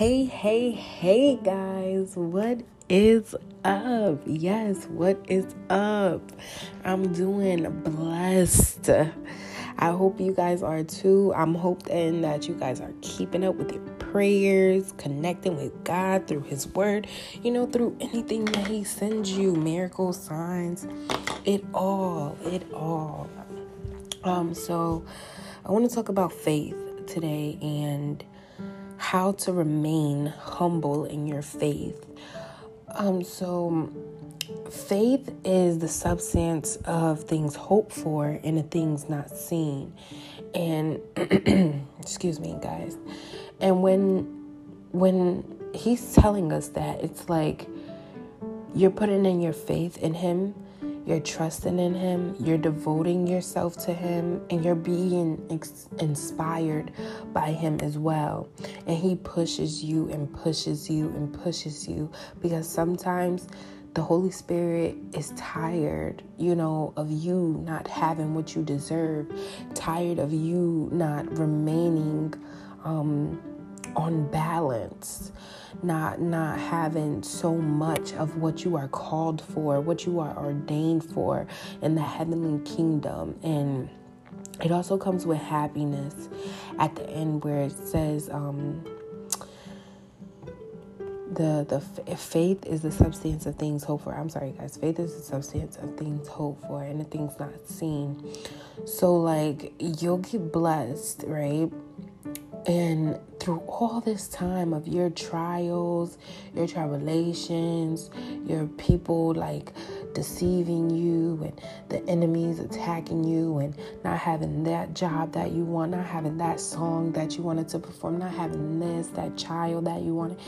Hey, hey, hey, guys, what is up? Yes, what is up? I'm doing blessed. I hope you guys are too. I'm hoping that you guys are keeping up with your prayers, connecting with God through His Word, you know, through anything that He sends you miracles, signs, it all, it all. Um, so I want to talk about faith today and how to remain humble in your faith. Um, so, faith is the substance of things hoped for and the things not seen. And excuse me, guys. And when when he's telling us that, it's like you're putting in your faith in him you're trusting in Him, you're devoting yourself to Him, and you're being ex- inspired by Him as well. And He pushes you and pushes you and pushes you. Because sometimes the Holy Spirit is tired, you know, of you not having what you deserve, tired of you not remaining um, on balance not not having so much of what you are called for what you are ordained for in the heavenly kingdom and it also comes with happiness at the end where it says um, the the faith is the substance of things hoped for. I'm sorry, guys. Faith is the substance of things hoped for and the things not seen. So like you'll get blessed, right? And through all this time of your trials, your tribulations, your people like deceiving you and the enemies attacking you and not having that job that you want, not having that song that you wanted to perform, not having this, that child that you wanted,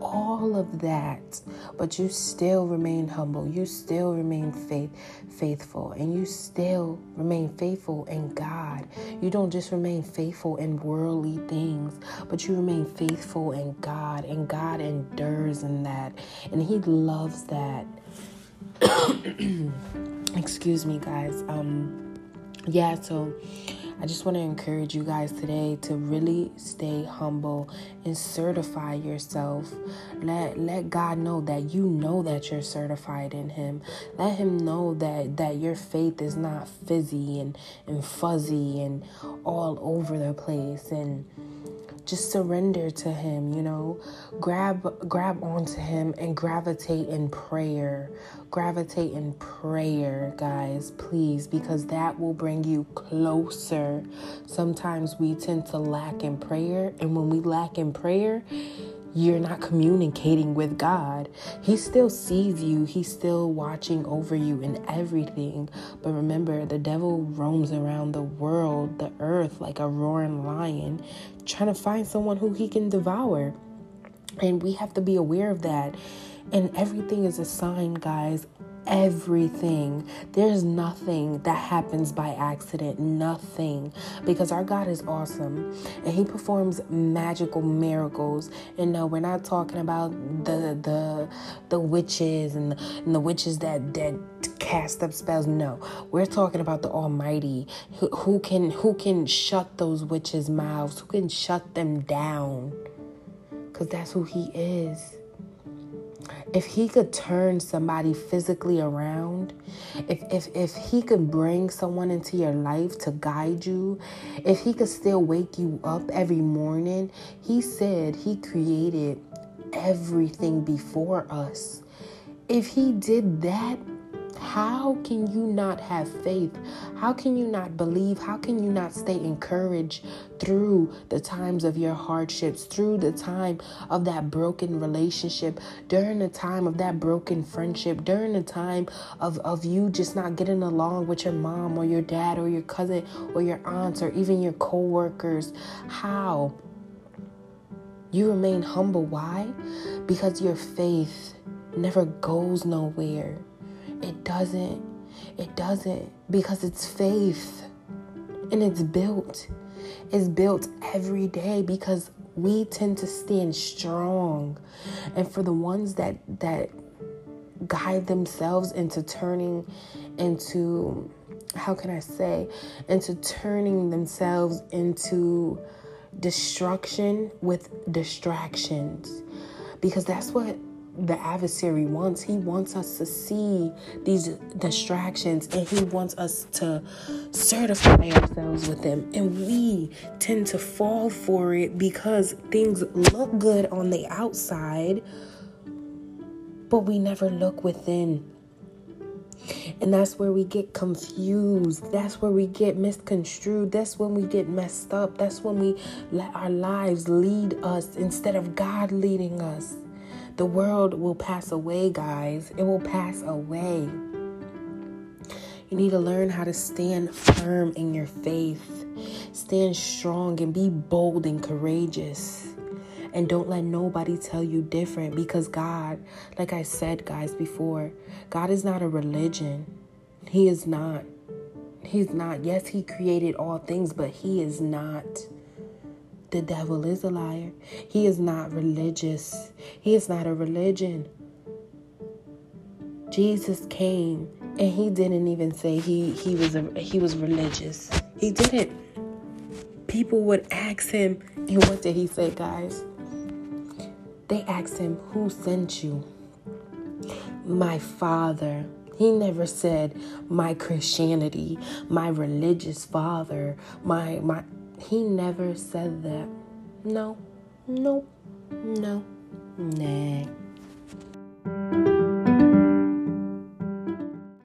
all of that. But you still remain humble. You still remain faith faithful and you still remain faithful in God. You don't just remain faithful in worldly things, but you remain faithful in God and God endures in that and he loves that. Excuse me, guys. Um, yeah, so I just want to encourage you guys today to really stay humble and certify yourself. Let let God know that you know that you're certified in him. Let him know that that your faith is not fizzy and and fuzzy and all over the place and just surrender to him you know? Grab grab onto him and gravitate in prayer. Gravitate in prayer guys please because that will bring you closer. Sometimes we tend to lack in prayer and when we lack in prayer you're not communicating with God. He still sees you, He's still watching over you in everything. But remember, the devil roams around the world, the earth, like a roaring lion, trying to find someone who he can devour. And we have to be aware of that. And everything is a sign, guys everything. There's nothing that happens by accident, nothing. Because our God is awesome and he performs magical miracles. And no, we're not talking about the the the witches and the, and the witches that that cast up spells. No. We're talking about the Almighty who, who can who can shut those witches' mouths, who can shut them down. Cuz that's who he is if he could turn somebody physically around, if, if, if he could bring someone into your life to guide you, if he could still wake you up every morning, he said he created everything before us. If he did that, how can you not have faith? How can you not believe? How can you not stay encouraged through the times of your hardships, through the time of that broken relationship, during the time of that broken friendship, during the time of, of you just not getting along with your mom or your dad or your cousin or your aunts or even your co workers? How? You remain humble. Why? Because your faith never goes nowhere. It doesn't. It doesn't because it's faith and it's built. It's built every day because we tend to stand strong. And for the ones that that guide themselves into turning into how can I say into turning themselves into destruction with distractions because that's what the adversary wants. He wants us to see these distractions and he wants us to certify ourselves with them. And we tend to fall for it because things look good on the outside, but we never look within. And that's where we get confused. That's where we get misconstrued. That's when we get messed up. That's when we let our lives lead us instead of God leading us. The world will pass away, guys. It will pass away. You need to learn how to stand firm in your faith, stand strong, and be bold and courageous. And don't let nobody tell you different because God, like I said, guys, before, God is not a religion. He is not. He's not. Yes, He created all things, but He is not. The devil is a liar. He is not religious. He is not a religion. Jesus came and he didn't even say he he was a, he was religious. He didn't. People would ask him, and what did he say, guys? They asked him, "Who sent you?" My Father. He never said my Christianity, my religious father, my my he never said that. No, no, no, nah.